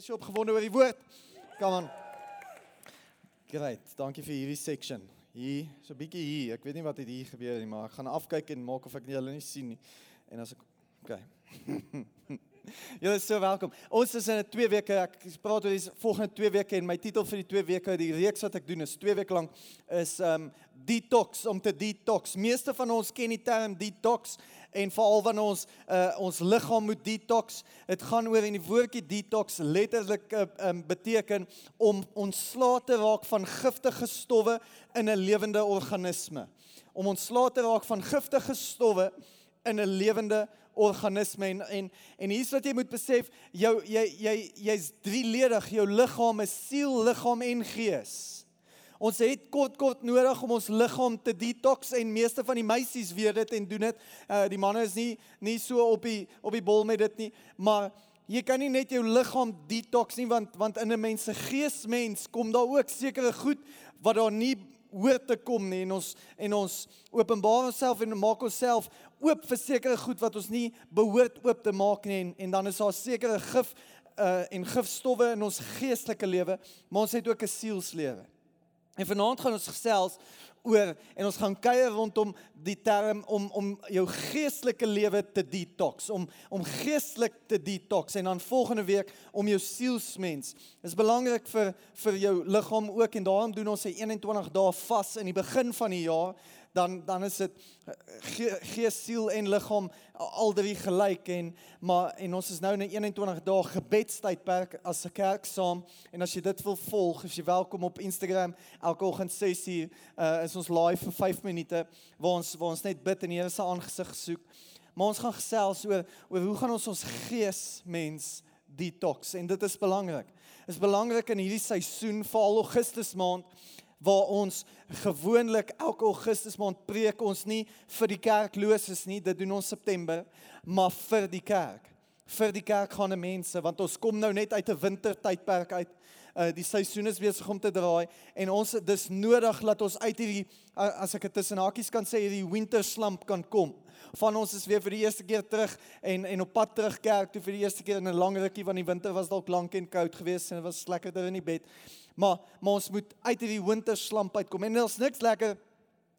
is jy opgewonde oor die woord? Kom aan. Great. Dankie vir hierdie section. Hier, so 'n bietjie hier. Ek weet nie wat het hier gebeur nie, maar ek gaan afkyk en maak of ek nie hulle nie sien nie. En as ek okay. Julle is so welkom. Ons is in 'n 2 weke ek praat oor die volgende 2 weke en my titel vir die 2 weke, die reeks wat ek doen is 2 weke lank is um detox om te detox. Meeste van ons ken die term detox en veral wanneer ons uh, ons liggaam moet detox. Dit gaan oor in die woordjie detox letterlik uh, um, beteken om ontslae te raak van giftige stowwe in 'n lewende organisme. Om ontslae te raak van giftige stowwe in 'n lewende organisme en en en hier's wat jy moet besef, jou jy jy jy's drieledig, jou liggaam is siel, liggaam en gees. Ons het kort kort nodig om ons liggaam te detox en meeste van die meisies weet dit en doen dit. Uh die manne is nie nie so op die op die bol met dit nie, maar jy kan nie net jou liggaam detox nie want want in 'n mens se geesmens kom daar ook sekere goed wat daar nie hoor te kom nie en ons en ons openbaar onsself en maak onsself oop vir sekere goed wat ons nie behoort oop te maak nie en en dan is daar sekere gif uh en gifstowwe in ons geestelike lewe, maar ons het ook 'n sielslewe. En vanaand gaan ons gesels oor en ons gaan kuier rondom die term om om jou geestelike lewe te detox, om om geestelik te detox en dan volgende week om jou sielsmens. Dit is belangrik vir vir jou liggaam ook en daarom doen ons 'n 21 dae vas in die begin van die jaar dan dan is dit eh, gees, siel en liggaam al drie gelyk en maar en ons is nou in 'n 21 dae gebedstydperk as 'n kerk saam en as jy dit wil volg, is jy welkom op Instagram elke oggend 6uur uh, is ons live vir 5 minute waar ons waar ons net bid en die Here se aangesig soek. Maar ons gaan gesels oor oor hoe gaan ons ons gees mens detox en dit is belangrik. Dit is belangrik in hierdie seisoen vir Augustus maand waar ons gewoonlik elke Augustus maand preek ons nie vir die kerkloses nie, dit doen ons September, maar vir die kerk. Vir die kerkgaande mense want ons kom nou net uit 'n wintertydperk uit. Uh die seisoen is besig om te draai en ons dis nodig dat ons uit hierdie as ek dit tussen hakies kan sê hierdie winter slump kan kom. Van ons is weer vir die eerste keer terug en en op pad terug kerk toe vir die eerste keer in 'n lang rukkie want die winter was dalk lank en koud geweest en dit was lekkerder in die bed. Maar maar ons moet uit hierdie winterslamp uitkom. En daar's niks lekker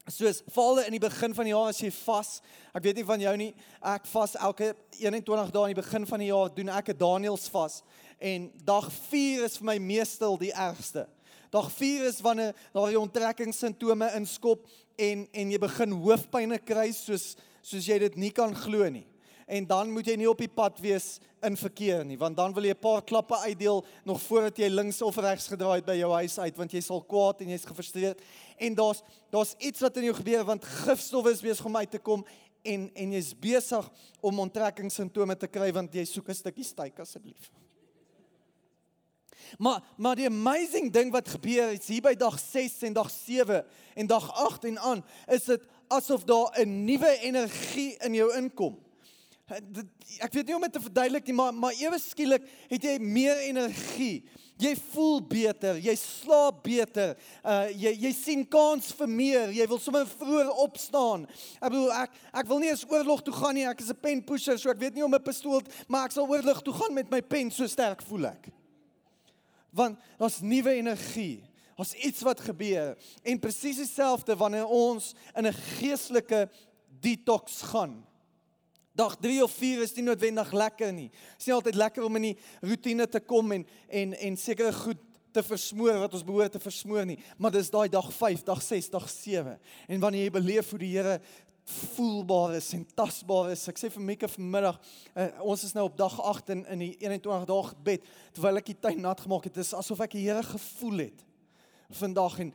soos valle in die begin van die jaar as jy vas. Ek weet nie van jou nie. Ek vas elke 21 dae in die begin van die jaar doen ek 'n Daniels vas en dag 4 is vir my meestal die ergste. Dag 4 is wanneer daar die onttrekkingssimptome inskop en en jy begin hoofpynne kry soos soos jy dit nie kan glo nie en dan moet jy nie op die pad wees in verkeer nie want dan wil jy 'n paar klappe uitdeel nog voordat jy links of regs gedraai het by jou huis uit want jy sal kwaad en jy's gefrustreerd en daar's daar's iets wat in jou gebeur want gifstowwe is besig om uit te kom en en jy's besig om onttrekkingssimptome te kry want jy soek 'n stukkie styk asseblief. Maar maar die amazing ding wat gebeur is hier by dag 6 en dag 7 en dag 8 en aan is dit asof daar 'n nuwe energie in jou inkom. Ek weet nie hoe om dit te verduidelik nie, maar maar ewe skielik het jy meer energie. Jy voel beter, jy slaap beter. Uh jy jy sien kans vir meer. Jy wil sommer vroeër opstaan. Ek bedoel ek ek wil nie eens oorlog toe gaan nie. Ek is 'n pen pusher, so ek weet nie om 'n pistool, maar ek sal oorlog toe gaan met my pen, so sterk voel ek. Want daar's nuwe energie. Daar's iets wat gebeur en presies dieselfde wanneer ons in 'n geestelike detox gaan. Dag 3 of 4 is nie noodwendig lekker nie. Dit is nie altyd lekker om in die rotine te kom en en en sekere goed te versmoor wat ons behoort te versmoor nie. Maar dis daai dag 5, dag 6, dag 7. En wanneer jy beleef hoe die Here voelbaar is en tasbaar is. Ek sê vir Mika vanmiddag, uh, ons is nou op dag 8 in in die 21 dae gebed terwyl ek die tuin nat gemaak het. Is asof ek die Here gevoel het vandag en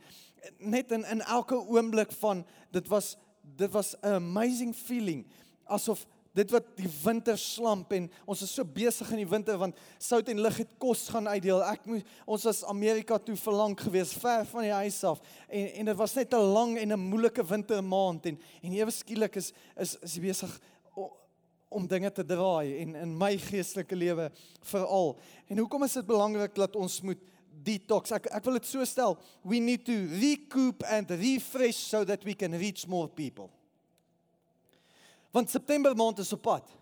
net in in elke oomblik van dit was dit was 'n amazing feeling asof dit wat die winter slamp en ons is so besig in die winter want sout en lig het kos gaan uitdeel. Ek moet ons was Amerika toe verlang gewees, ver van die huis af en en dit was net 'n lang en 'n moeilike wintermaand en en ewe skielik is is is besig om dinge te draai en in my geestelike lewe veral. En hoekom is dit belangrik dat ons moet detox? Ek ek wil dit so stel, we need to recoup and refresh so that we can reach more people. Want September maand is op pad.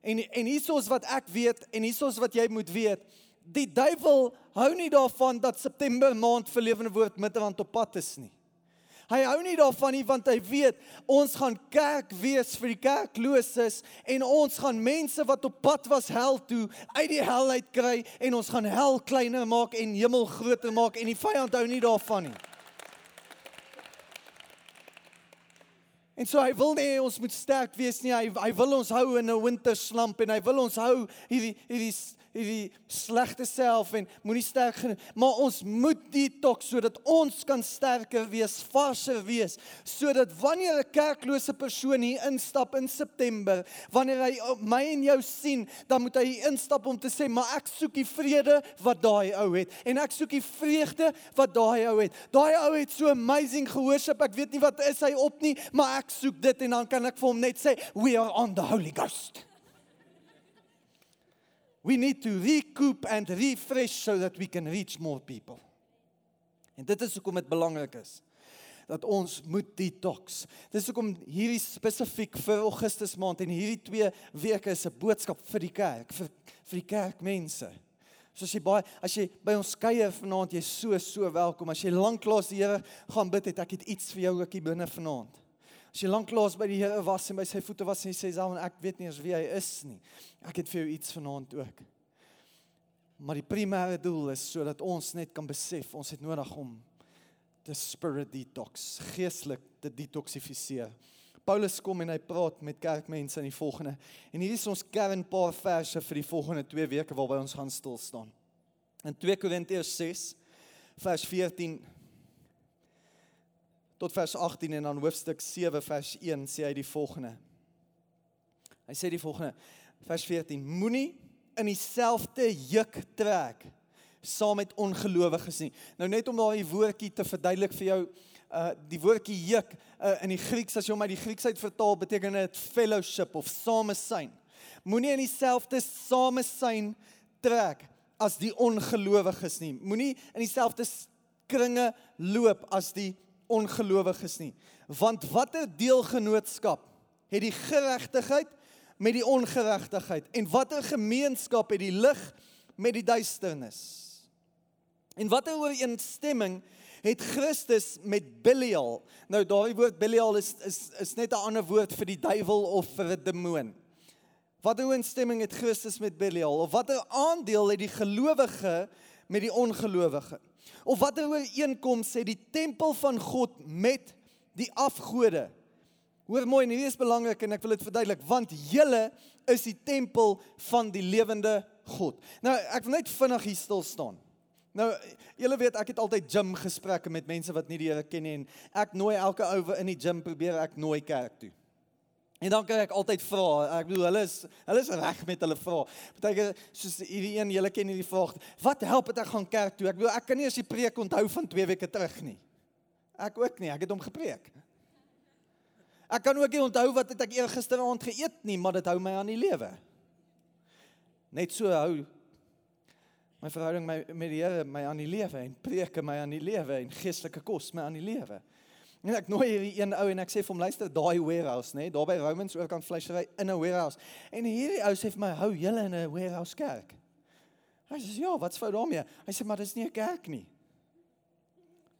En en hiersoos wat ek weet en hiersoos wat jy moet weet die duiwel hou nie daarvan dat September maand vir lewende woord middelrand op pad is nie. Hy hou nie daarvan nie want hy weet ons gaan kerk wees vir die kerkloses en ons gaan mense wat op pad was hel toe uit die hel uit kry en ons gaan hel kleiner maak en hemel groter maak en die vyand hou nie daarvan nie. En so hy wil nie ons moet sterk wees nie. Hy hy wil ons hou in 'n winter slump en hy wil ons hou hierdie hierdie hierdie slegte self en moenie sterk genoeg maar ons moet detox sodat ons kan sterker wees, varser wees, sodat wanneer 'n kerklose persoon hier instap in September, wanneer hy my en jou sien, dan moet hy instap om te sê, "Maar ek soek die vrede wat daai ou het en ek soek die vreugde wat daai ou het. Daai ou het so amazing gehoorship. Ek weet nie wat is hy op nie, maar ek soek dit en dan kan ek vir hom net sê, "We are on the Holy Ghost." We need to recoup and refresh so that we can reach more people. En dit is hoekom dit belangrik is dat ons moet detox. Dis hoekom hierdie spesifiek vir Augustus maand en hierdie 2 weke is 'n boodskap vir die kerk, vir vir die kerkmense. So as jy baie as jy by ons kuier vanaand, jy's so so welkom. As jy lanklaas die Here gaan bid het, ek het iets vir jou ook hier binne vanaand. As jy lanklaas by die Here was en by sy voete was en jy sê self ek weet nie eens wie hy is nie. Ek het vir jou iets vanaand ook. Maar die primêre doel is sodat ons net kan besef ons het nodig om te spirit detox, geestelik te detoxifiseer. Paulus kom en hy praat met kerkmense in die volgende en hier is ons kern paar verse vir die volgende 2 weke waarby ons gaan stil staan. In 2 Korintiërs 6 vers 14 tot vers 18 en dan hoofstuk 7 vers 1 sê hy die volgende. Hy sê die volgende vers 14: Moenie in dieselfde juk trek saam met ongelowiges nie. Nou net om daai woordjie te verduidelik vir jou, uh die woordjie juk uh, in die Grieks as jy hom uit die Grieks uit vertaal beteken dit fellowship of samesyn. Moenie in dieselfde samesyn trek as die ongelowiges nie. Moenie in dieselfde kringe loop as die ongelowiges nie. Want watter deelgenootskap het die geregtigheid met die ongeregtigheid en watter gemeenskap het die lig met die duisternis? En watter ooreenstemming het Christus met Belial? Nou daardie woord Belial is is is net 'n ander woord vir die duiwel of vir 'n demoon. Watter ooreenstemming het Christus met Belial of watter aandeel het die gelowige met die ongelowige? Of watter ooreenkoms het die tempel van God met die afgode? Hoor mooi, hierdie is belangrik en ek wil dit verduidelik want julle is die tempel van die lewende God. Nou, ek wil net vinnig hier stil staan. Nou, julle weet ek het altyd gym gesprekke met mense wat nie die Here ken nie en ek nooi elke ou in die gym probeer ek nooi kerk toe. En dan kry ek altyd vra. Ek bedoel hulle is hulle is reg met hulle vra. Partyke soos hierdie een, julle ken hierdie vraag. Wat help dit ek gaan kerk toe? Ek bedoel ek kan nie as die preek onthou van 2 weke terug nie. Ek ook nie. Ek het hom gepreek. Ek kan ook nie onthou wat het ek eergisteraand geëet nie, maar dit hou my aan die lewe. Net so hou my verhouding my met die Here my aan die lewe en preke my aan die lewe en geestelike kos my aan die lewe. En ek nooi hierdie een ou en ek sê vir hom luister daai warehouse nê, nee, daar by Romans oorkant vleisery in 'n warehouse. En hierdie ou sê vir my hou julle in 'n warehouse kerk. Hy sê ja, wat's fout daarmee? Hy sê maar dis nie 'n kerk nie.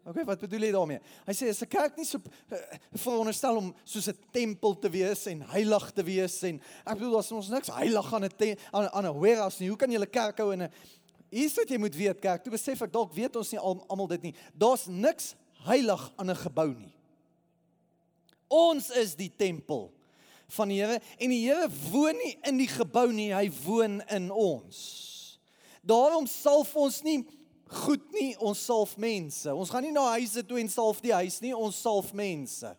OK, wat bedoel jy daarmee? Hy sê is 'n kerk nie so uh, veronderstel om soos 'n tempel te wees en heilig te wees en ek bedoel as ons niks heilig aan 'n aan aan 'n warehouse nie. Hoe kan jy 'n kerk hou in 'n Hier's wat jy moet weet, kerk. Toe besef ek dalk weet ons nie almal dit nie. Daar's niks heilig aan 'n gebou nie. Ons is die tempel van die Here en die Here woon nie in die gebou nie, hy woon in ons. Daarom salf ons nie goed nie, ons salf mense. Ons gaan nie na huise toe en salf die huis nie, ons salf mense.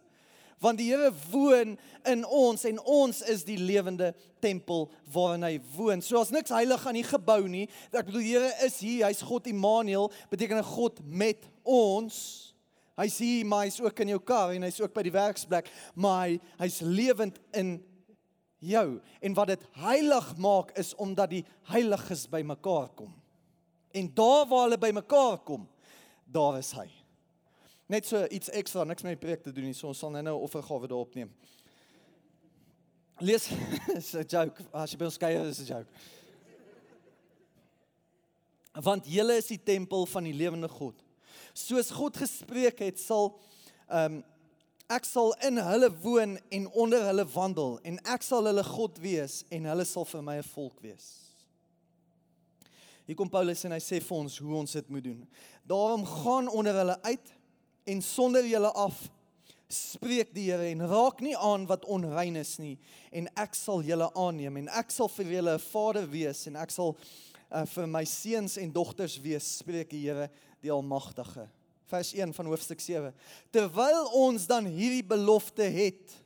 Want die Here woon in ons en ons is die lewende tempel waarin hy woon. So as niks heilig aan die gebou nie, ek bedoel die Here is hier, hy's God Immanuel, beteken God met ons. Hy sê maar hy's ook in jou kar en hy's ook by die werksplek, maar hy hy's lewend in jou. En wat dit heilig maak is omdat die heiliges bymekaar kom. En daar waar hulle bymekaar kom, daar is hy. Net so iets ekstra, niks met die preek te doen nie, so ons sal nou 'n offergawe daarop neem. Lees is 'n joke. As jy by ons kuier is 'n joke. want julle is die tempel van die lewende God. Soos God gespreek het, sal ehm um, ek sal in hulle woon en onder hulle wandel en ek sal hulle God wees en hulle sal vir my 'n volk wees. Hier kom Paulus en hy sê vir ons hoe ons dit moet doen. Daarom gaan onder hulle uit en sonder julle af spreek die Here en raak nie aan wat onrein is nie en ek sal julle aanneem en ek sal vir julle 'n vader wees en ek sal uh, vir my seuns en dogters wees spreek die Here die almagtige vers 1 van hoofstuk 7 terwyl ons dan hierdie belofte het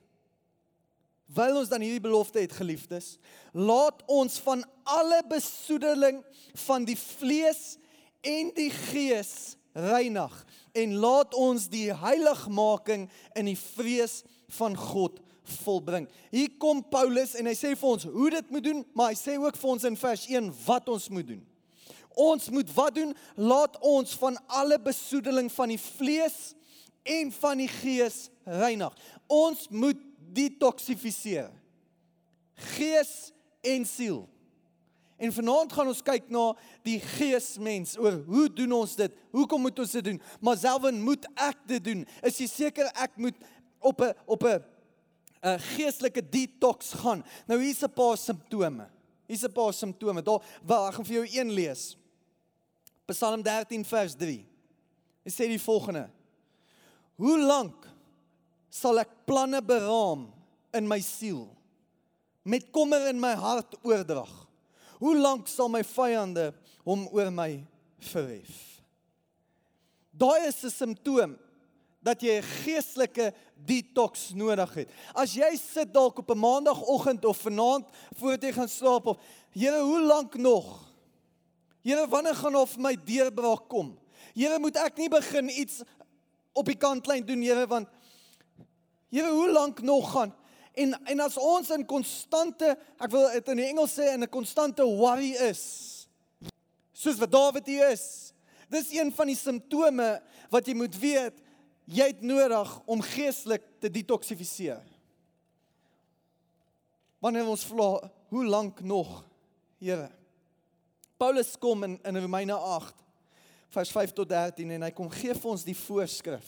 Wyl ons dan hierdie belofte het geliefdes, laat ons van alle besoedeling van die vlees en die gees reinig en laat ons die heiligmaking in die vrees van God volbring. Hier kom Paulus en hy sê vir ons hoe dit moet doen, maar hy sê ook vir ons in vers 1 wat ons moet doen. Ons moet wat doen? Laat ons van alle besoedeling van die vlees en van die gees reinig. Ons moet detoksifiseer. Gees en siel. En vanaand gaan ons kyk na die geesmens oor hoe doen ons dit? Hoekom moet ons dit doen? Maar selfs moet ek dit doen? Is jy seker ek moet op 'n op 'n 'n geestelike detox gaan? Nou hier's 'n paar simptome. Hier's 'n paar simptome. Daar waar ek gaan vir jou een lees. Psalm 13 vers 3. Hy sê die volgende: Hoe lank sal ek planne beraam in my siel met kommer in my hart oordrag? Hoe lank sal my vyande hom oor my verhef? Daai is 'n simptoom dat jy 'n geestelike detox nodig het. As jy sit dalk op 'n maandagooggend of vanaand voordat jy gaan slaap of Here, hoe lank nog? Here, wanneer gaan of my deurbraak kom? Here, moet ek nie begin iets op die kantlyn doen, Here, want Here, hoe lank nog gaan? En en as ons in konstante, ek wil dit in die Engels sê in 'n konstante worry is. Soos wat Dawid hier is. Dis een van die simptome wat jy moet weet, jy het nodig om geestelik te detoksifiseer. Wanneer ons vra, hoe lank nog, Here? Paulus kom in in Romeine 8 vers 5 tot 13 en hy kom gee vir ons die voorskrif.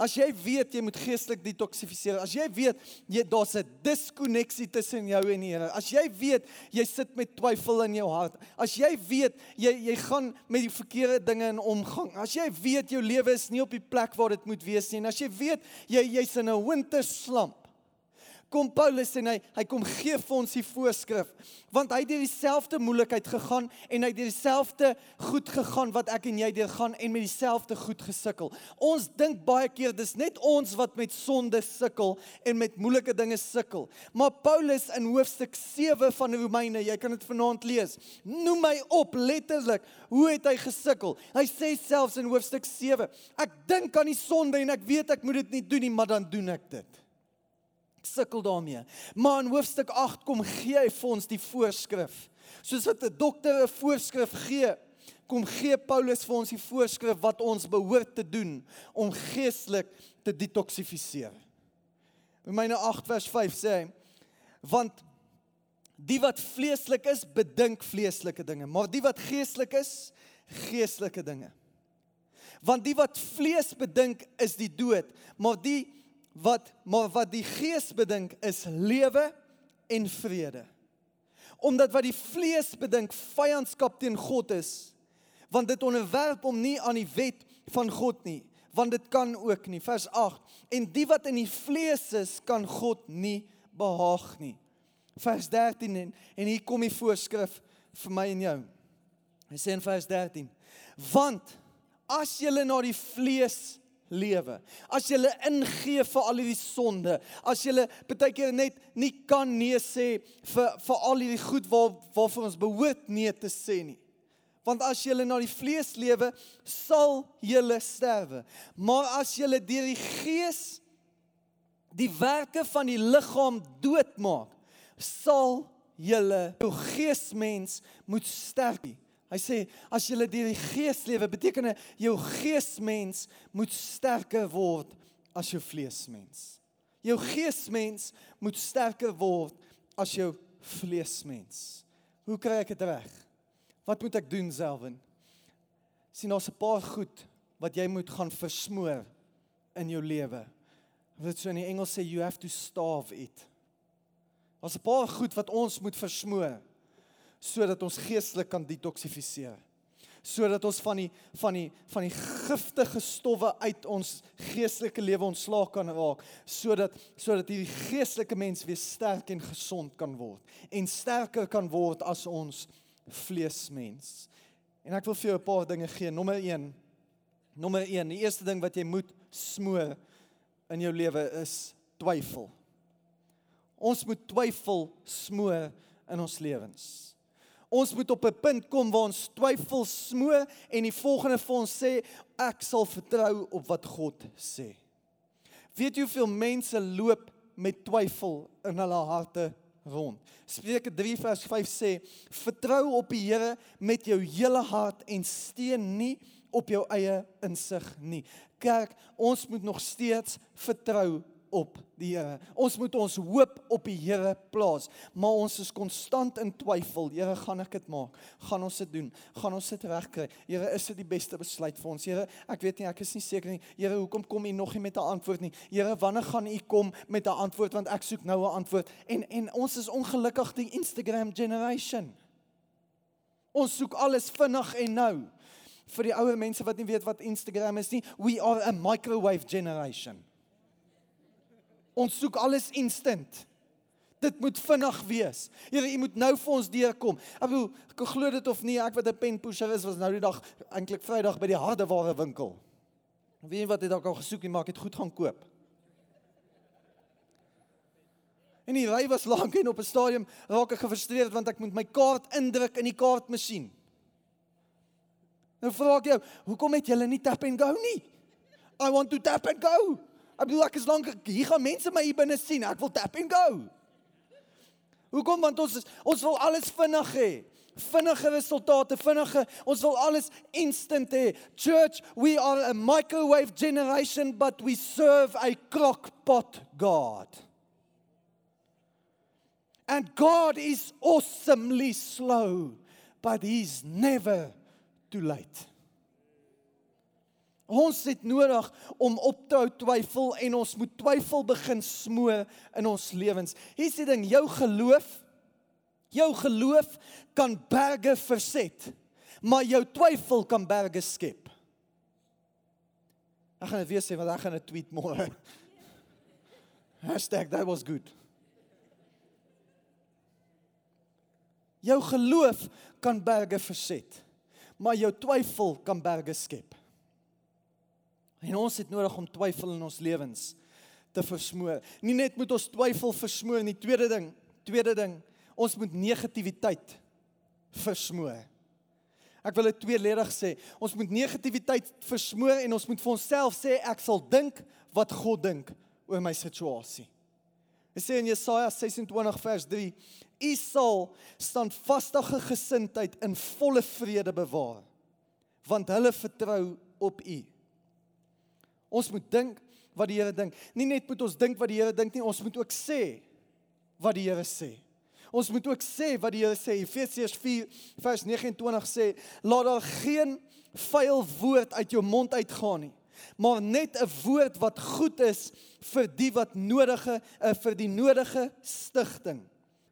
As jy weet jy moet geestelik detoksifiseer, as jy weet jy daar's 'n diskonneksie tussen jou en die Here, as jy weet jy sit met twyfel in jou hart, as jy weet jy jy gaan met die verkeerde dinge in omgang, as jy weet jou lewe is nie op die plek waar dit moet wees nie, en as jy weet jy jy's in 'n winterslamp, kom Paulus en hy hy kom gee vir ons die voorskrif want hy het deur dieselfde moeilikheid gegaan en hy het deur dieselfde goed gegaan wat ek en jy deur gaan en met dieselfde goed gesukkel. Ons dink baie keer dis net ons wat met sonde sukkel en met moeilike dinge sukkel. Maar Paulus in hoofstuk 7 van Romeine, jy kan dit vanaand lees. Noem my op letterlik, hoe het hy gesukkel? Hy sê selfs in hoofstuk 7, ek dink aan die sonde en ek weet ek moet dit nie doen nie, maar dan doen ek dit sukkel daarmee. Maar in hoofstuk 8 kom gee hy vir ons die voorskrif. Soos wat 'n dokter 'n voorskrif gee, kom gee Paulus vir ons die voorskrif wat ons behoort te doen om geestelik te detoksifiseer. Romeine 8 vers 5 sê hy: Want die wat vleeslik is, bedink vleeslike dinge, maar die wat geestelik is, geestelike dinge. Want die wat vlees bedink is die dood, maar die wat maar wat die gees bedink is lewe en vrede. Omdat wat die vlees bedink vyandskap teen God is, want dit onderwerp hom nie aan die wet van God nie, want dit kan ook nie. Vers 8. En die wat in die vlees is, kan God nie behaag nie. Vers 13 en, en hier kom die voorskrif vir my en jou. Hy sê in vers 13: Want as jy na die vlees lewe. As jy ingee vir al hierdie sonde, as jy baie keer net nie kan nee sê vir vir al hierdie goed waar waarvoor ons behoort nee te sê nie. Want as jy na die vlees lewe, sal jy sterwe. Maar as jy deur die gees die werke van die liggaam doodmaak, sal jy jou geesmens moet sterk wees. Hy sê as jy deur die gees lewe, beteken dit jou geesmens moet sterker word as jou vleesmens. Jou geesmens moet sterker word as jou vleesmens. Hoe kry ek dit reg? Wat moet ek doen, Selwyn? Sien daar's 'n paar goed wat jy moet gaan versmoor in jou lewe. Wat so in die Engels sê you have to starve it. Daar's 'n paar goed wat ons moet versmoor sodat ons geestelik kan detoksifiseer sodat ons van die van die van die giftige stowwe uit ons geestelike lewe ontslae kan raak sodat sodat hierdie geestelike mens weer sterk en gesond kan word en sterker kan word as ons vleesmens. En ek wil vir jou 'n paar dinge gee. Nommer 1. Nommer 1, die eerste ding wat jy moet smoor in jou lewe is twyfel. Ons moet twyfel smoor in ons lewens. Ons moet op 'n punt kom waar ons twyfel smoor en die volgende vir ons sê ek sal vertrou op wat God sê. Weet jy hoeveel mense loop met twyfel in hulle harte rond? Spreuke 3 vers 5 sê vertrou op die Here met jou hele hart en steun nie op jou eie insig nie. Kerk, ons moet nog steeds vertrou op die Here. Ons moet ons hoop op die Here plaas, maar ons is konstant in twyfel. Here, gaan ek dit maak? Gaan ons dit doen? Gaan ons dit regkry? Here, is dit die beste besluit vir ons? Here, ek weet nie, ek is nie seker nie. Here, hoekom kom U nog nie met 'n antwoord nie? Here, wanneer gaan U kom met 'n antwoord want ek soek nou 'n antwoord. En en ons is ongelukkig die Instagram generation. Ons soek alles vinnig en nou. Vir die ouer mense wat nie weet wat Instagram is nie, we are a microwave generation. Ons soek alles instant. Dit moet vinnig wees. Here, u moet nou vir ons deurkom. Ek bedoel, ek glo dit of nie, ek wat 'n pen pusher is, was nou die dag eintlik Vrydag by die hardeware winkel. Weet jy wat het ek al gesoek en maak dit goed gaan koop? En die ry was lank en op 'n stadium raak ek gefrustreerd want ek moet my kaart indruk in die kaartmasjien. Nou vra ek jou, hoekom het julle nie tap and go nie? I want to tap and go. Ek bedoel ek is lank hier gaan mense my hier binne sien. Ek wil tap and go. Hoekom? Want ons is, ons wil alles vinnig hê. Vinnige resultate, vinnige. Ons wil alles instant hê. Church, we are a microwave generation but we serve a crockpot God. And God is awesomely slow, but he's never too late. Ons het nodig om op te hou twyfel en ons moet twyfel begin smoor in ons lewens. Hier's die ding, jou geloof jou geloof kan berge verset, maar jou twyfel kan berge skep. Ek gaan dit weer sê want ek gaan 'n tweet môre. #that was good. Jou geloof kan berge verset, maar jou twyfel kan berge skep. En ons het nodig om twyfel in ons lewens te versmoor. Nie net moet ons twyfel versmoor nie, tweede ding, tweede ding, ons moet negativiteit versmoor. Ek wil dit tweeledig sê. Ons moet negativiteit versmoor en ons moet vir onsself sê ek sal dink wat God dink oor my situasie. Dit sê in Jesaja 26 vers 3: U sal standvastige gesindheid in volle vrede bewaar, want hulle vertrou op U. Ons moet dink wat die Here dink. Nie net moet ons dink wat die Here dink nie, ons moet ook sê wat die Here sê. Ons moet ook sê wat die Here sê. Efesiërs 4 vers 29 sê: "Laat daar geen vuil woord uit jou mond uitgaan nie, maar net 'n woord wat goed is vir die wat nodige uh, vir die nodige stigting,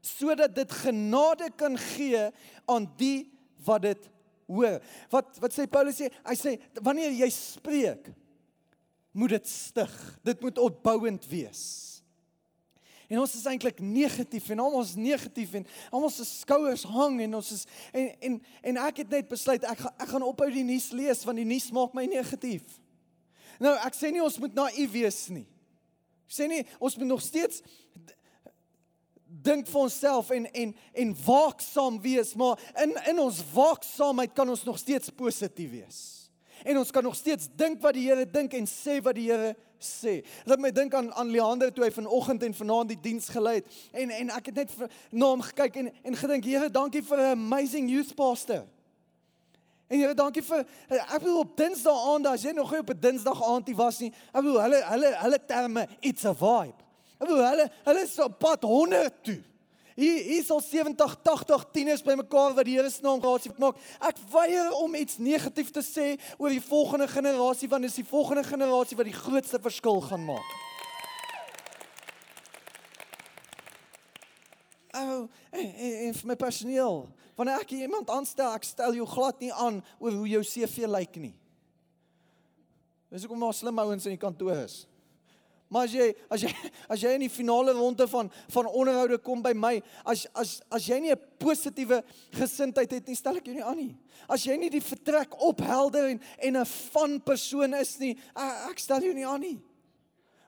sodat dit genade kan gee aan die wat dit hoor." Wat wat sê Paulus sê? Hy sê wanneer jy spreek, moet dit stig. Dit moet opbouend wees. En ons is eintlik negatief en almal is negatief en almal se skouers hang en ons is en en en ek het net besluit ek gaan ek gaan ophou die nuus lees want die nuus maak my negatief. Nou ek sê nie ons moet naïef wees nie. Ek sê nie ons moet nog steeds dink vir onsself en en en waaksaam wees, maar in in ons waaksaamheid kan ons nog steeds positief wees en ons kan nog steeds dink wat die Here dink en sê wat die Here sê. Laat my dink aan aan Leander toe hy vanoggend en vanaand die diens gelei het en en ek het net vir, na hom gekyk en en gedink Here, dankie vir 'n amazing youth pastor. En Here, dankie vir ek bedoel op Dinsdag aand as jy nog nie op 'n Dinsdag aand hier was nie. Ek bedoel hulle hulle hulle terme it's a vibe. Ek bedoel hulle hulle is op pad 100 toe. Hier hier is al 70, 80 tieners bymekaar wat die Here se naam grasie maak. Ek weier om iets negatief te sê oor die volgende generasie want dit is die volgende generasie wat die grootste verskil gaan maak. Oh, en, en, en vir my personeel, wanneer ek iemand aanstel, ek stel jou glad nie aan oor hoe jou CV lyk nie. Dis hoekom maar slim ouens in die kantoor is. Maar as jy as jy as jy in die finale ronde van van onderhoude kom by my, as as as jy nie 'n positiewe gesindheid het nie, stel ek jou nie aan nie. As jy nie die vertrek ophelder en en 'n van persoon is nie, ek stel jou nie aan nie.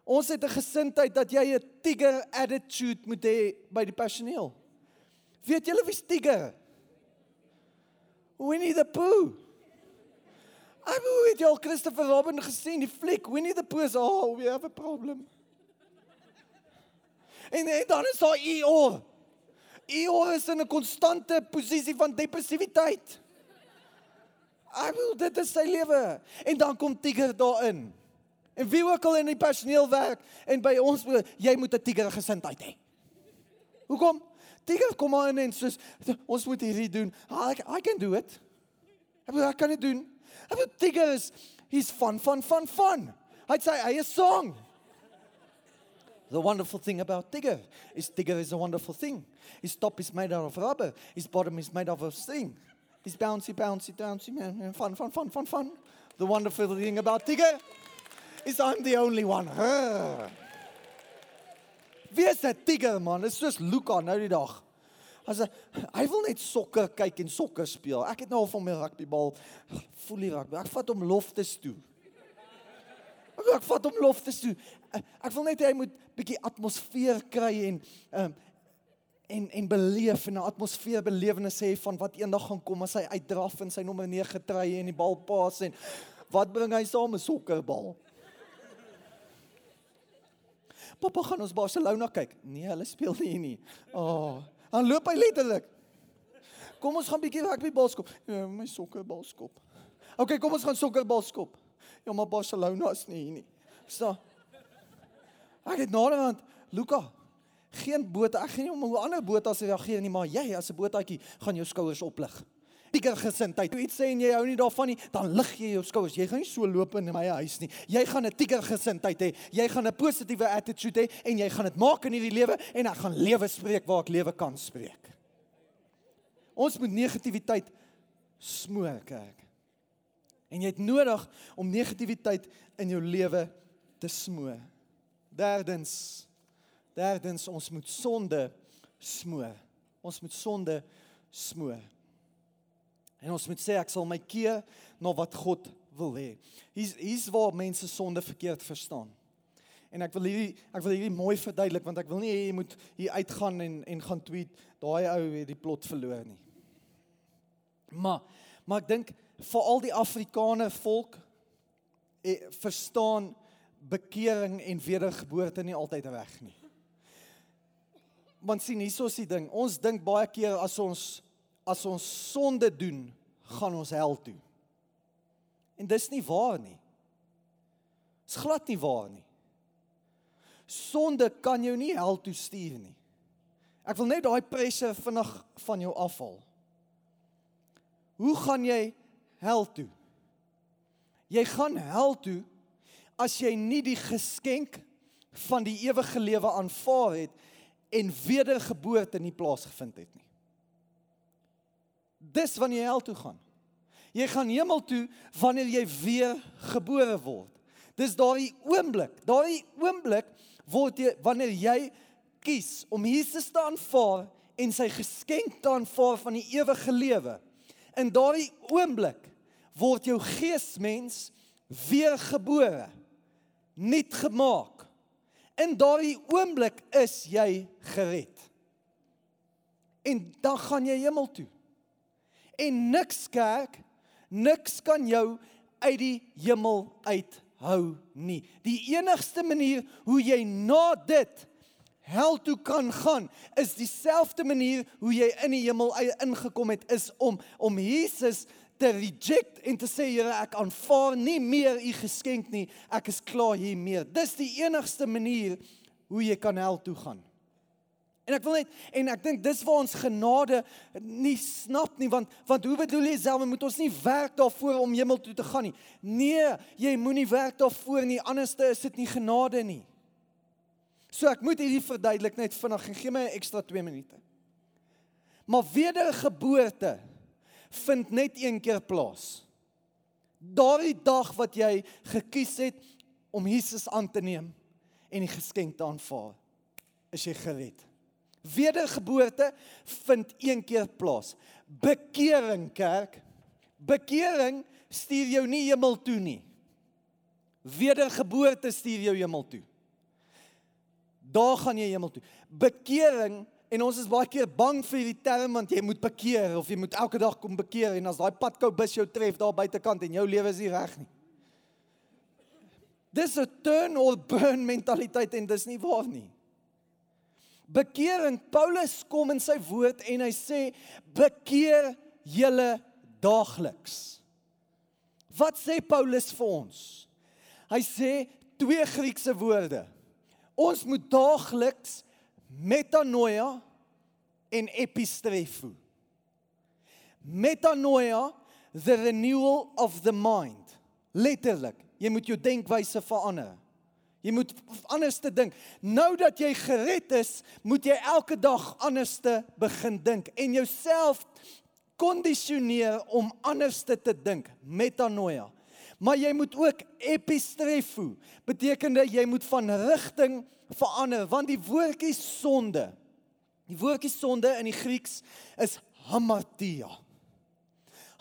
Ons het 'n gesindheid dat jy 'n tiger attitude moet hê by die personeel. Weet julle wie's tiger? Winnie the Pooh. Ek het jou Christopher Robin gesien, die fliek Winnie the Pooh. Oh, we have a problem. En, en dan is daar Eeyore. Eeyore is in 'n konstante posisie van depressiwiteit. Ek wil dit is sy lewe. En dan kom Tiger daarin. En wie ook al in die personeel werk en by ons jy moet 'n Tiger gesindheid hê. Hoekom? Tiger kom maar in en soos ons moet hierdie doen. I, I can do it. Ek kan dit doen. En wat Tigger is, he's fun, fun, fun, fun. I'd say, hey, a song. The wonderful thing about Tigger is Tigger is a wonderful thing. His top is made out of rubber. His bottom is made out of a thing. He's bouncy, bouncy, bouncy, man. Fun, fun, fun, fun, fun. The wonderful thing about Tigger is I'm the only one. Wie is 'n Tigger man? Dit is soos Luka nou dag. As hy hy wil net sokker kyk en sokker speel. Ek het nou al van my rugbybal voel die rugby. Ek vat hom loftes toe. Ek, ek vat hom loftes toe. Ek wil net hy moet bietjie atmosfeer kry en um, en en beleef en 'n atmosfeer belewenis hê van wat eendag gaan kom as hy uitdraf in sy nommer 9 trui en die bal pas en wat bring hy saam 'n sokkerbal? Pappa gaan ons Barcelona kyk. Nee, hulle speel nie hier nie. Oh, Dan loop hy letterlik. Kom ons gaan bietjie rugbybal skop. Ja, my sokkerbal skop. OK, kom ons gaan sokkerbal skop. Ja, maar Barcelona is nie hier nie. Sta. Ek het naderhand Luka geen boot. Ek gaan nie om hoe ander bote as reageer nie, maar jy as 'n bootjie gaan jou skouers oplig. Pieker gesindheid. Jy iets sê en jy hou nie daarvan nie, dan lig jy jou skouers. Jy gaan nie so loop in my huis nie. Jy gaan 'n pieker gesindheid hê. Jy gaan 'n positiewe attitude hê en jy gaan dit maak in hierdie lewe en ek gaan lewe spreek waar ek lewe kan spreek. Ons moet negativiteit smoor, kerk. En jy het nodig om negativiteit in jou lewe te smoor. Derdens derdens ons moet sonde smoor. Ons moet sonde smoor. En ons moet sê ek sal my keer na wat God wil hê. Hier's hier's waar mense sonde verkeerd verstaan. En ek wil hierdie ek wil hierdie mooi verduidelik want ek wil nie hê jy moet hier uitgaan en en gaan tweet daai ou het die plot verloor nie. Maar maar ek dink vir al die Afrikaner volk eh, verstaan bekering en wedergeboorte nie altyd reg nie. Want sien hierso is die ding, ons dink baie keer as ons as ons sonde doen, gaan ons hel toe. En dis nie waar nie. Dis glad nie waar nie. Sonde kan jou nie hel toe stuur nie. Ek wil net daai presse vinnig van jou afhaal. Hoe gaan jy hel toe? Jy gaan hel toe as jy nie die geskenk van die ewige lewe aanvaar het en wedergeboorte nie plaasgevind het nie. Dis wanneer jy hel toe gaan. Jy gaan hemel toe wanneer jy weer gebore word. Dis daardie oomblik, daardie oomblik word jy wanneer jy kies om Jesus te aanvaar en sy geskenk te aanvaar van die ewige lewe. In daardie oomblik word jou geesmens weer gebore, nuut gemaak. In daardie oomblik is jy gered. En dan gaan jy hemel toe en niks kerk niks kan jou uit die hemel uithou nie. Die enigste manier hoe jy na dit hel toe kan gaan is dieselfde manier hoe jy in die hemel ingekom het is om om Jesus te reject en te sê Here ek aanvaar nie meer u geskenk nie. Ek is klaar hiermee. Dis die enigste manier hoe jy kan hel toe gaan. En ek wil net en ek dink dis waar ons genade nie snap nie want want hoe bedoel jy self moet ons nie werk daarvoor om hemel toe te gaan nie. Nee, jy moenie werk daarvoor nie, anderste is dit nie genade nie. So ek moet hierdie verduidelik net vinnig en gee my 'n ekstra 2 minute. Maar wedergeboorte vind net een keer plaas. Daardie dag wat jy gekies het om Jesus aan te neem en die geskenk te aanvaar, is jy gered. Wedergeboorte vind een keer plaas. Bekering kerk. Bekering stuur jou nie hemel toe nie. Wedergeboorte stuur jou hemel toe. Daar gaan jy hemel toe. Bekering en ons is baie keer bang vir die term want jy moet bekeer of jy moet elke dag kom bekeer en as daai padkou bus jou tref daar buitekant en jou lewe is nie reg nie. Dis 'n turn or burn mentaliteit en dis nie waar nie bekering. Paulus kom in sy woord en hy sê bekeer julle daagliks. Wat sê Paulus vir ons? Hy sê twee Griekse woorde. Ons moet daagliks metanoia en epistrefo. Metanoia the renewal of the mind. Letterlik, jy moet jou denkwyse verander. Jy moet anders te dink. Nou dat jy gered is, moet jy elke dag anders te begin dink en jouself kondisioneer om anders te, te dink, metanoia. Maar jy moet ook epistrefo, betekende jy moet van rigting verander want die woordjie sonde. Die woordjie sonde in die Grieks is hamartia.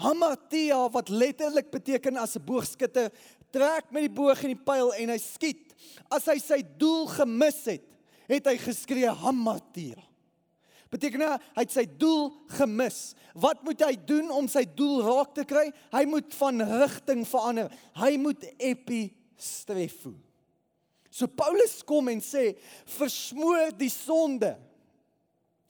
Hamartia wat letterlik beteken as 'n boogskutter trek met die boog en die pyl en hy skiet As hy sy doel gemis het, het hy geskree hamartia. Beteken hy het sy doel gemis. Wat moet hy doen om sy doel raak te kry? Hy moet van rigting verander. Hy moet epistrefo. So Paulus kom en sê versmoor die sonde.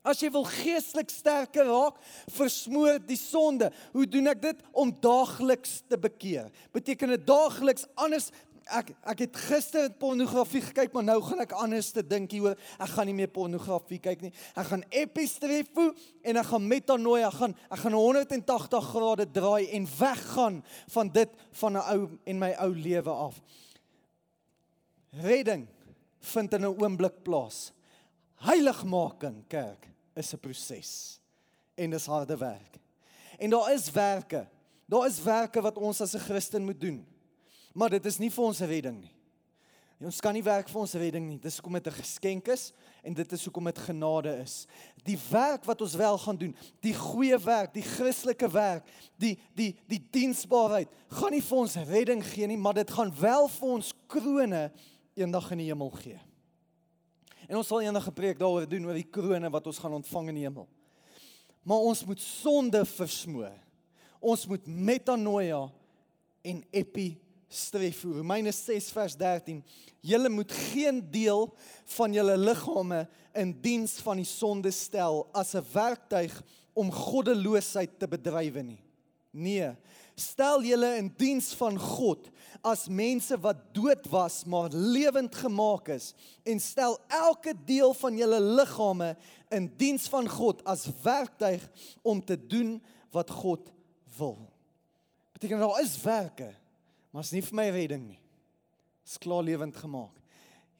As jy wil geestelik sterker raak, versmoor die sonde. Hoe doen ek dit om daagliks te bekeer? Beteken dit daagliks anders ek ek het gister pornografie gekyk, maar nou gaan ek anders te dink hieroor. Ek gaan nie meer pornografie kyk nie. Ek gaan epistrefo en ek gaan metanoia gaan. Ek gaan 180 grade draai en weggaan van dit van 'n ou en my ou lewe af. Redding vind in 'n oomblik plaas. Heiligmaking, kerk, is 'n proses en dis harde werk. En daar is werke. Daar is werke wat ons as 'n Christen moet doen. Maar dit is nie vir ons redding nie. Ons kan nie werk vir ons redding nie. Dis hoekom dit 'n geskenk is en dit is hoekom dit genade is. Die werk wat ons wel gaan doen, die goeie werk, die Christelike werk, die die die diensbaarheid, gaan nie vir ons redding gee nie, maar dit gaan wel vir ons krone eendag in die hemel gee. En ons sal eendag 'n preek daaroor doen oor die krone wat ons gaan ontvang in die hemel. Maar ons moet sonde versmoor. Ons moet metanoia en epi stref. Romeine 6 vers 13. Julle moet geen deel van julle liggame in diens van die sonde stel as 'n werktuig om goddeloosheid te bedrywe nie. Nee, stel julle in diens van God as mense wat dood was maar lewend gemaak is en stel elke deel van julle liggame in diens van God as werktuig om te doen wat God wil. Beteken daar is werke maar is nie vir my redding nie. Is klaar lewend gemaak.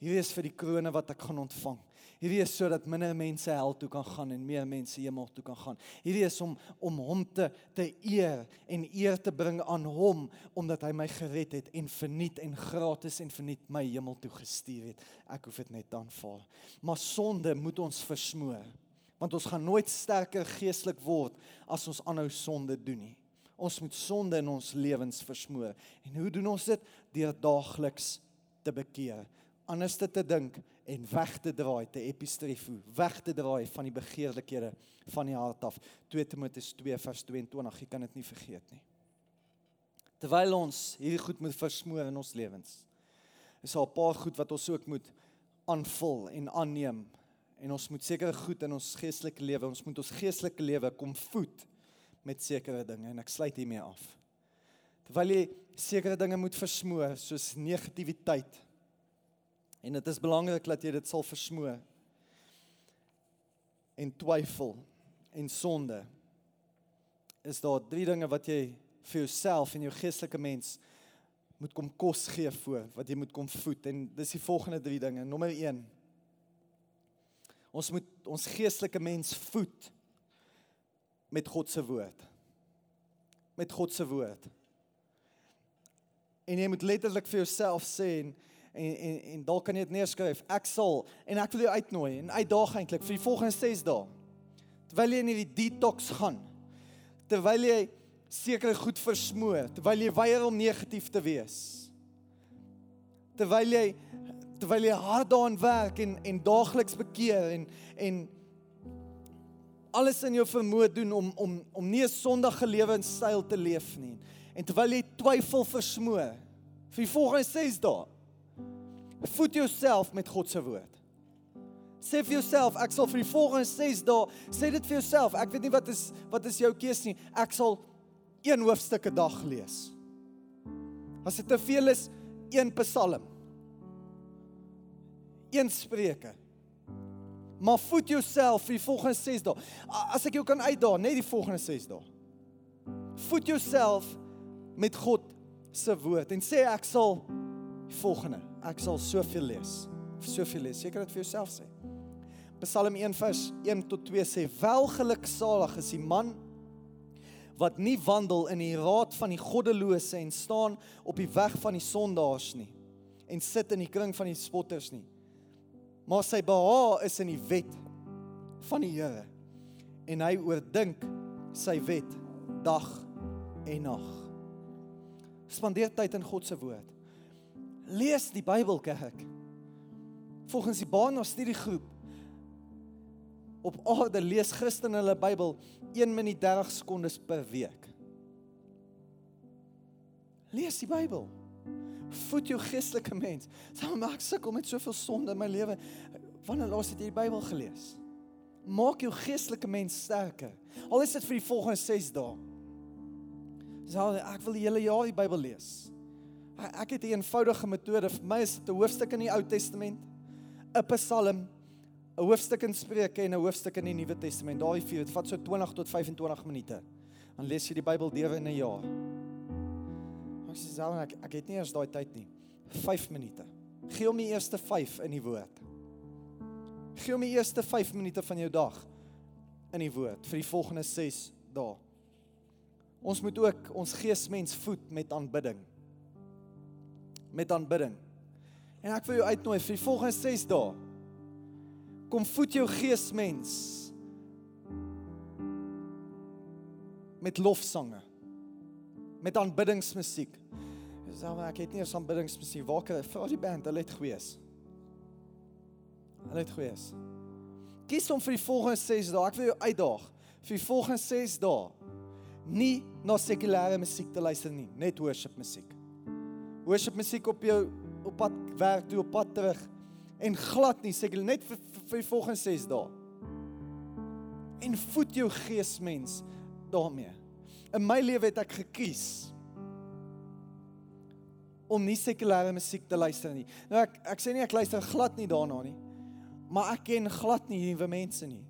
Hierdie is vir die krone wat ek gaan ontvang. Hierdie is sodat minder mense hel toe kan gaan en meer mense hemel toe kan gaan. Hierdie is om om hom te te eer en eer te bring aan hom omdat hy my gered het en verniet en gratis en verniet my hemel toe gestuur het. Ek hoef dit net te aanvaar. Maar sonde moet ons versmoor want ons gaan nooit sterker geestelik word as ons aanhou sonde doen nie. Ons moet sonde in ons lewens versmoor. En hoe doen ons dit? Deur daagliks te bekeer, anders te, te dink en weg te draai te epistrefo, weg te draai van die begeerlikhede van die hart af. 2 Timoteus 2 vers 22, jy kan dit nie vergeet nie. Terwyl ons hierdie goed moet versmoor in ons lewens, is daar 'n paar goed wat ons ook moet aanvul en aanneem. En ons moet sekere goed in ons geestelike lewe, ons moet ons geestelike lewe kom voed met sekere dinge en ek sluit hiermee af. Terwyl jy sekere dinge moet versmoor soos negativiteit. En dit is belangrik dat jy dit sal versmoor. en twyfel en sonde is daar drie dinge wat jy vir jouself en jou geestelike mens moet kom kos gee voor wat jy moet kom voed en dis die volgende drie dinge nommer 1 ons moet ons geestelike mens voed met God se woord met God se woord en jy moet letterlik vir jouself sê en en en, en dalk kan jy dit neerskryf ek sal en ek wil jou uitnooi en uitdaag eintlik vir die volgende 6 dae terwyl jy in hierdie detox gaan terwyl jy sekere goed versmoor, terwyl jy weier om negatief te wees. Terwyl jy terwyl jy hard daaraan werk en en daagliks bekeer en en alles in jou vermoë doen om om om nie 'n sondige lewenstyl te leef nie. En terwyl jy twyfel versmoor vir die volgende 6 dae, voed jouself met God se woord. Sê vir jouself, ek sal vir die volgende 6 dae, sê dit vir jouself. Ek weet nie wat is wat is jou keuse nie. Ek sal een hoofstuk 'n dag lees. As dit te veel is, een Psalm. Een Spreuke. Maar voed jouself vir die volgende 6 dae. As ek jou kan uitdaag, net die volgende 6 dae. Voed jouself met God se woord en sê ek sal die volgende, ek sal soveel lees. Soveel lees. Seker dit vir jouself sê. Psalm 1 vers 1 tot 2 sê welgeluksalig is die man wat nie wandel in die raad van die goddelose en staan op die weg van die sondaars nie en sit in die kring van die spotters nie maar sy behaag is in die wet van die Here en hy oordink sy wet dag en nag spandeer tyd in God se woord lees die Bybel kerk volgens die Baan studiegroep op aarde lees Christene hulle Bybel 1 minuut 30 sekondes per week. Lees die Bybel. Voed jou geestelike mens. Sê maar ek sukkel met soveel sonde in my lewe. Wanneer laas het jy die Bybel gelees? Maak jou geestelike mens sterker. Al is dit vir die volgende 6 dae. Sê ek wil die hele jaar die Bybel lees. Ek het 'n eenvoudige metode. Vir my is dit 'n hoofstuk in die Ou Testament, 'n Psalm 'n hoofstuk in Spreuke en 'n hoofstuk in die Nuwe Testament. Daai vier, dit vat so 20 tot 25 minute. Dan lees jy die Bybel deur in 'n jaar. Ek sê self ek ek het nie eers daai tyd nie. 5 minute. Gee hom die eerste 5 in die woord. Gee hom die eerste 5 minute van jou dag in die woord vir die volgende 6 dae. Ons moet ook ons geesmens voed met aanbidding. Met aanbidding. En ek wil jou uitnooi vir die volgende 6 dae kom voed jou gees mens met lofsange met aanbiddingsmusiek dis al ek het nie eens aanbiddingsmusiek waar kan vir die band hulle het gewees hulle het gewees kies om vir die volgende 6 dae. Ek wil jou uitdaag. Vir die volgende 6 dae. Nie na sekulêre musiek te luister nie. Net worship musiek worship musiek op jou op pad werk toe op pad terug. En glad nie seker net vir, vir, vir die volgende 6 dae. En voed jou geesmens daarmee. In my lewe het ek gekies om nie sekulêre musiek te luister nie. Nou ek ek sê nie ek luister glad nie daarna nie. Maar ek ken glad nie nuwe mense nie.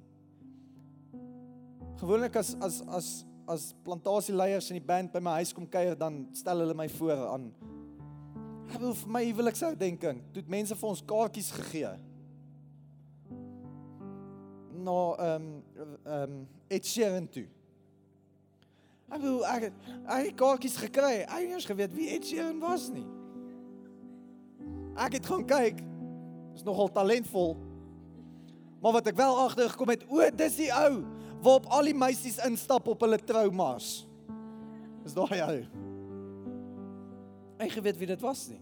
Gewoonlik as as as as plantasieleiers in die band by my huis kom kuier dan stel hulle my voor aan Ek wil vir my huweliksuitdenking, toe mense vir ons kaartjies gegee. Na ehm um, ehm um, Ed Sheeran toe. Ek wil ek ek het kaartjies gekry. Ek het eers geweet wie Ed Sheeran was nie. Ek het gaan kyk. Is nogal talentvol. Maar wat ek wel agtergekom het, o, dis die ou waarop al die meisies instap op hulle troumars. Is daai ou hy geweet wie dit was nie.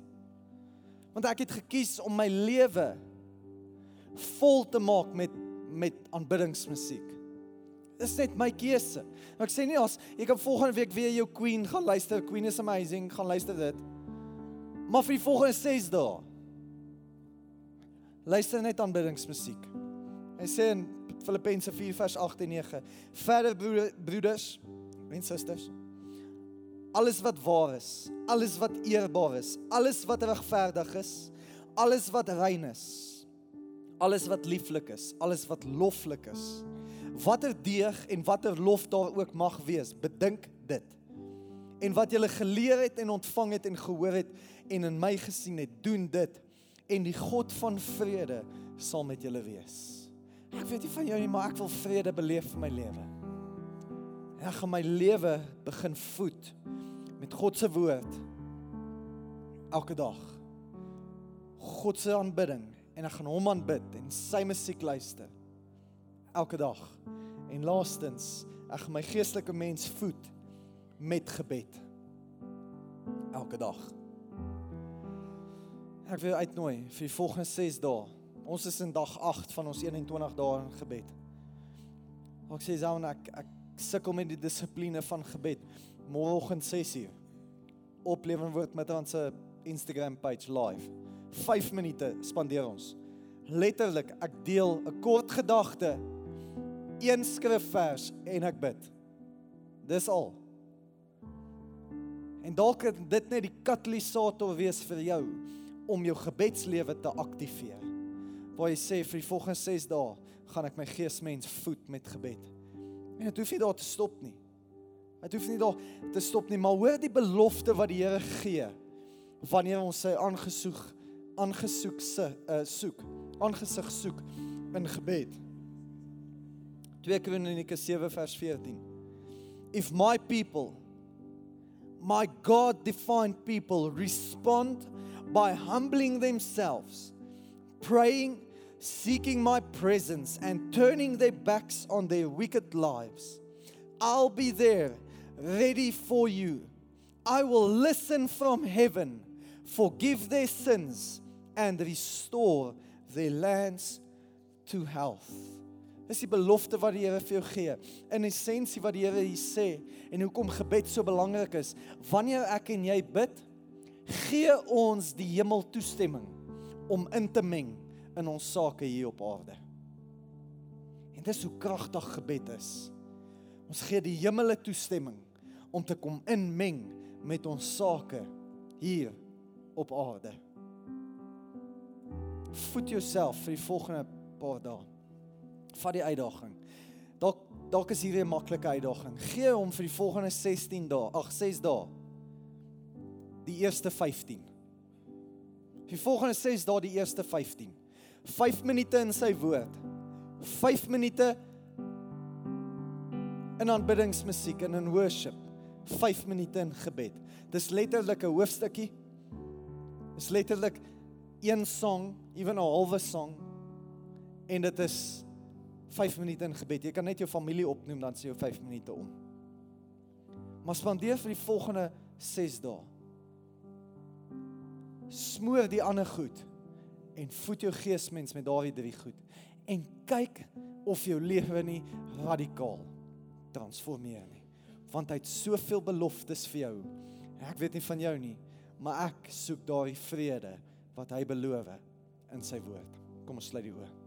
Want ek het gekies om my lewe vol te maak met met aanbiddingsmusiek. Dis net my keuse. Ek sê nie as jy kan volgende week weer jou Queen gaan luister, Queen is amazing, gaan luister dit. Maar vir die volgende 6 dae luister net aanbiddingsmusiek. Hy sê in Filippense 4 vers 8 en 9: "Verder broeders en susters, alles wat waar is, alles wat eerbaar is, alles wat regverdig is, alles wat rein is, alles wat lieflik is, alles wat loflik is. Watter deeg en watter lof daar ook mag wees, bedink dit. En wat jy geleer het en ontvang het en gehoor het en in my gesien het, doen dit en die God van vrede sal met julle wees. Ek weet nie van jou nie, maar ek wil vrede beleef in my lewe. Ek gaan my lewe begin voed met God se woord elke dag. God se aanbidding en ek gaan hom aanbid en sy musiek luister elke dag. En laastens, ek gaan my geestelike mens voed met gebed elke dag. Ek wil uitnooi vir die volgende 6 dae. Ons is in dag 8 van ons 21 dae in gebed. Ek sê dan ek ek sukkel met die dissipline van gebed. Môreoggend 6uur. Oplewing word met ons Instagram page live. 5 minute spandeer ons. Letterlik, ek deel 'n kort gedagte, een skrifvers en ek bid. Dis al. En dalk kan dit net die katalisator wees vir jou om jou gebedslewe te aktiveer. Waar jy sê vir die volgende 6 dae gaan ek my geesmens voed met gebed. En dit hoef nie daar te stop nie. Dit hoef nie daar te stop nie, maar hoor die belofte wat die Here gee wanneer ons sy aangesoek aangesoek se uh, soek, aangesig soek in gebed. 2 Kronieke 7 vers 14. If my people my God defined people respond by humbling themselves, praying, seeking my presence, and turning their backs on their wicked lives. I'll be there, ready for you. I will listen from heaven, forgive their sins, and restore their lands to health. Dis die belofte wat die Here vir jou gee. In essensie wat die Here hier sê en hoekom gebed so belangrik is. Wanneer ek en jy bid, gee ons die hemel toestemming om in te meng in ons sake hier op aarde. En dis hoe kragtig gebed is. Ons gee die hemele toestemming om te kom inmeng met ons sake hier op aarde. Voed jouself vir die volgende paar dae vat die uitdaging. Dalk dalk is hier 'n maklike uitdaging. Gee hom vir die volgende 16 dae, ag 6 dae. Die eerste 15. Die volgende 6 dae die eerste 15. 5 minute in sy woord. 5 minute in aanbiddingsmusiek en in worship. 5 minute in gebed. Dis letterlik 'n hoofstukkie. Dis letterlik een song, ewen 'n halwe song. En dit is 5 minute in gebed. Jy kan net jou familie opnoem dan sê jy 5 minute om. Maar spandeer vir die volgende 6 dae. Smoor die ander goed en voed jou geesmens met daardie drie goed en kyk of jou lewe nie radikaal transformeer nie. Want hy het soveel beloftes vir jou. Ek weet nie van jou nie, maar ek soek daardie vrede wat hy beloof in sy woord. Kom ons sluit die oë.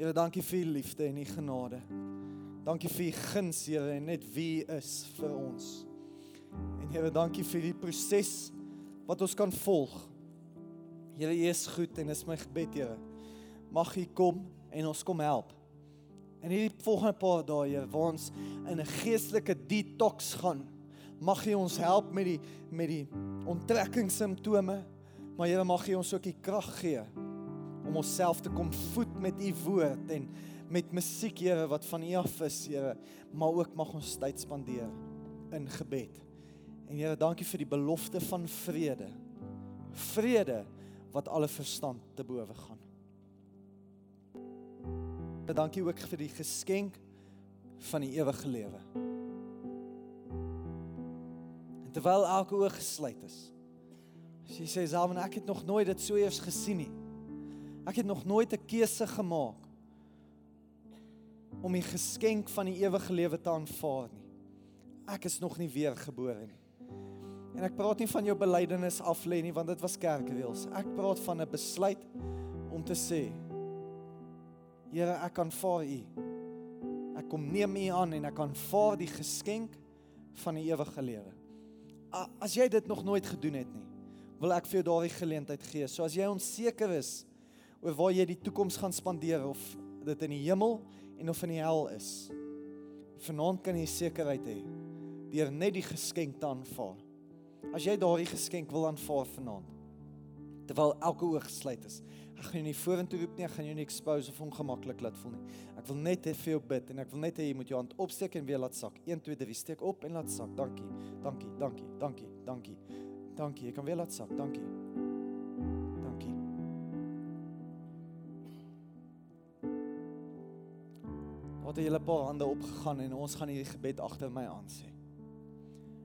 Here, dankie vir u liefde en u genade. Dankie vir u guns, Here, en net wie is vir ons. En Here, dankie vir die proses wat ons kan volg. Here, u is goed en is my gebed, Here. Mag u kom en ons kom help. En hierdie volgende paar dae, Here, waar ons in 'n geestelike detox gaan, mag u ons help met die met die onttrekkingssimptome, maar Here, mag u ons ook die krag gee om onsself te kom voed met u woord en met musiek Here wat van u af is Here maar ook mag ons tyd spandeer in gebed. En Here dankie vir die belofte van vrede. Vrede wat alle verstand te bowe gaan. En dankie ook vir die geskenk van die ewige lewe. En terwyl elke oog gesluit is. Sy sê self en ek het nog nooit dit so eers gesien nie. Ek het nog nooit 'n keuse gemaak om die geskenk van die ewige lewe te aanvaar nie. Ek is nog nie weergebore nie. En ek praat nie van jou belydenis af lê nie want dit was kerkreëls. Ek praat van 'n besluit om te sê Here, ek aanvaar U. Ek kom neem U aan en ek aanvaar die geskenk van die ewige lewe. As jy dit nog nooit gedoen het nie, wil ek vir jou daardie geleentheid gee. So as jy onseker is oor waar jy die toekoms gaan spandeer of dit in die hemel en of in die hel is. Vanaand kan jy sekerheid hê deur net die geskenk te aanvaar. As jy daardie geskenk wil aanvaar vanaand, terwyl elke oog gesluit is, ek gaan jou nie vorentoe roep nie, ek gaan jou nie expose of ongemaklik laat voel nie. Ek wil net hê vir jou bid en ek wil net hê jy moet jou hand opsteek en weer laat sak. 1 2 3 steek op en laat sak. Dankie. Dankie. Dankie. Dankie. Dankie. Dankie. Jy kan weer laat sak. Dankie. Wat het julle paar hande opgegaan en ons gaan hierdie gebed agter my aan sê.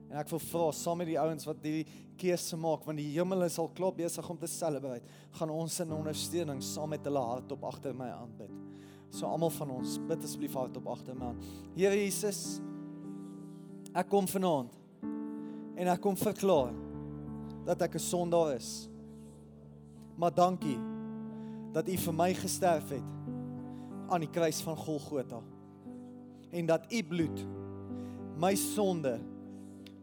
En ek wil vra saam met die ouens wat hierdie keuse maak want die hemel is al klaar besig om te celebrate, gaan ons in ondersteuning saam met hulle hardop agter my aanbid. So almal van ons, bid asseblief hardop agter my aan. Here Jesus, ek kom vanaand en ek kom verklaar dat ek 'n sondaar is. Maar dankie dat U vir my gesterf het aan die kruis van Golgotha. En dat U bloed my sonde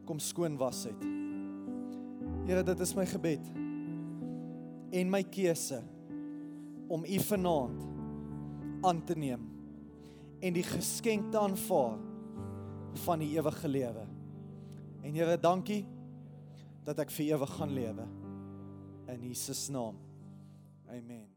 kom skoon was het. Here, dit is my gebed en my keuse om U vanaand aan te neem en die geskenk te aanvaar van die ewige lewe. En Here, dankie dat ek vir ewig gaan lewe. In Jesus naam. Amen.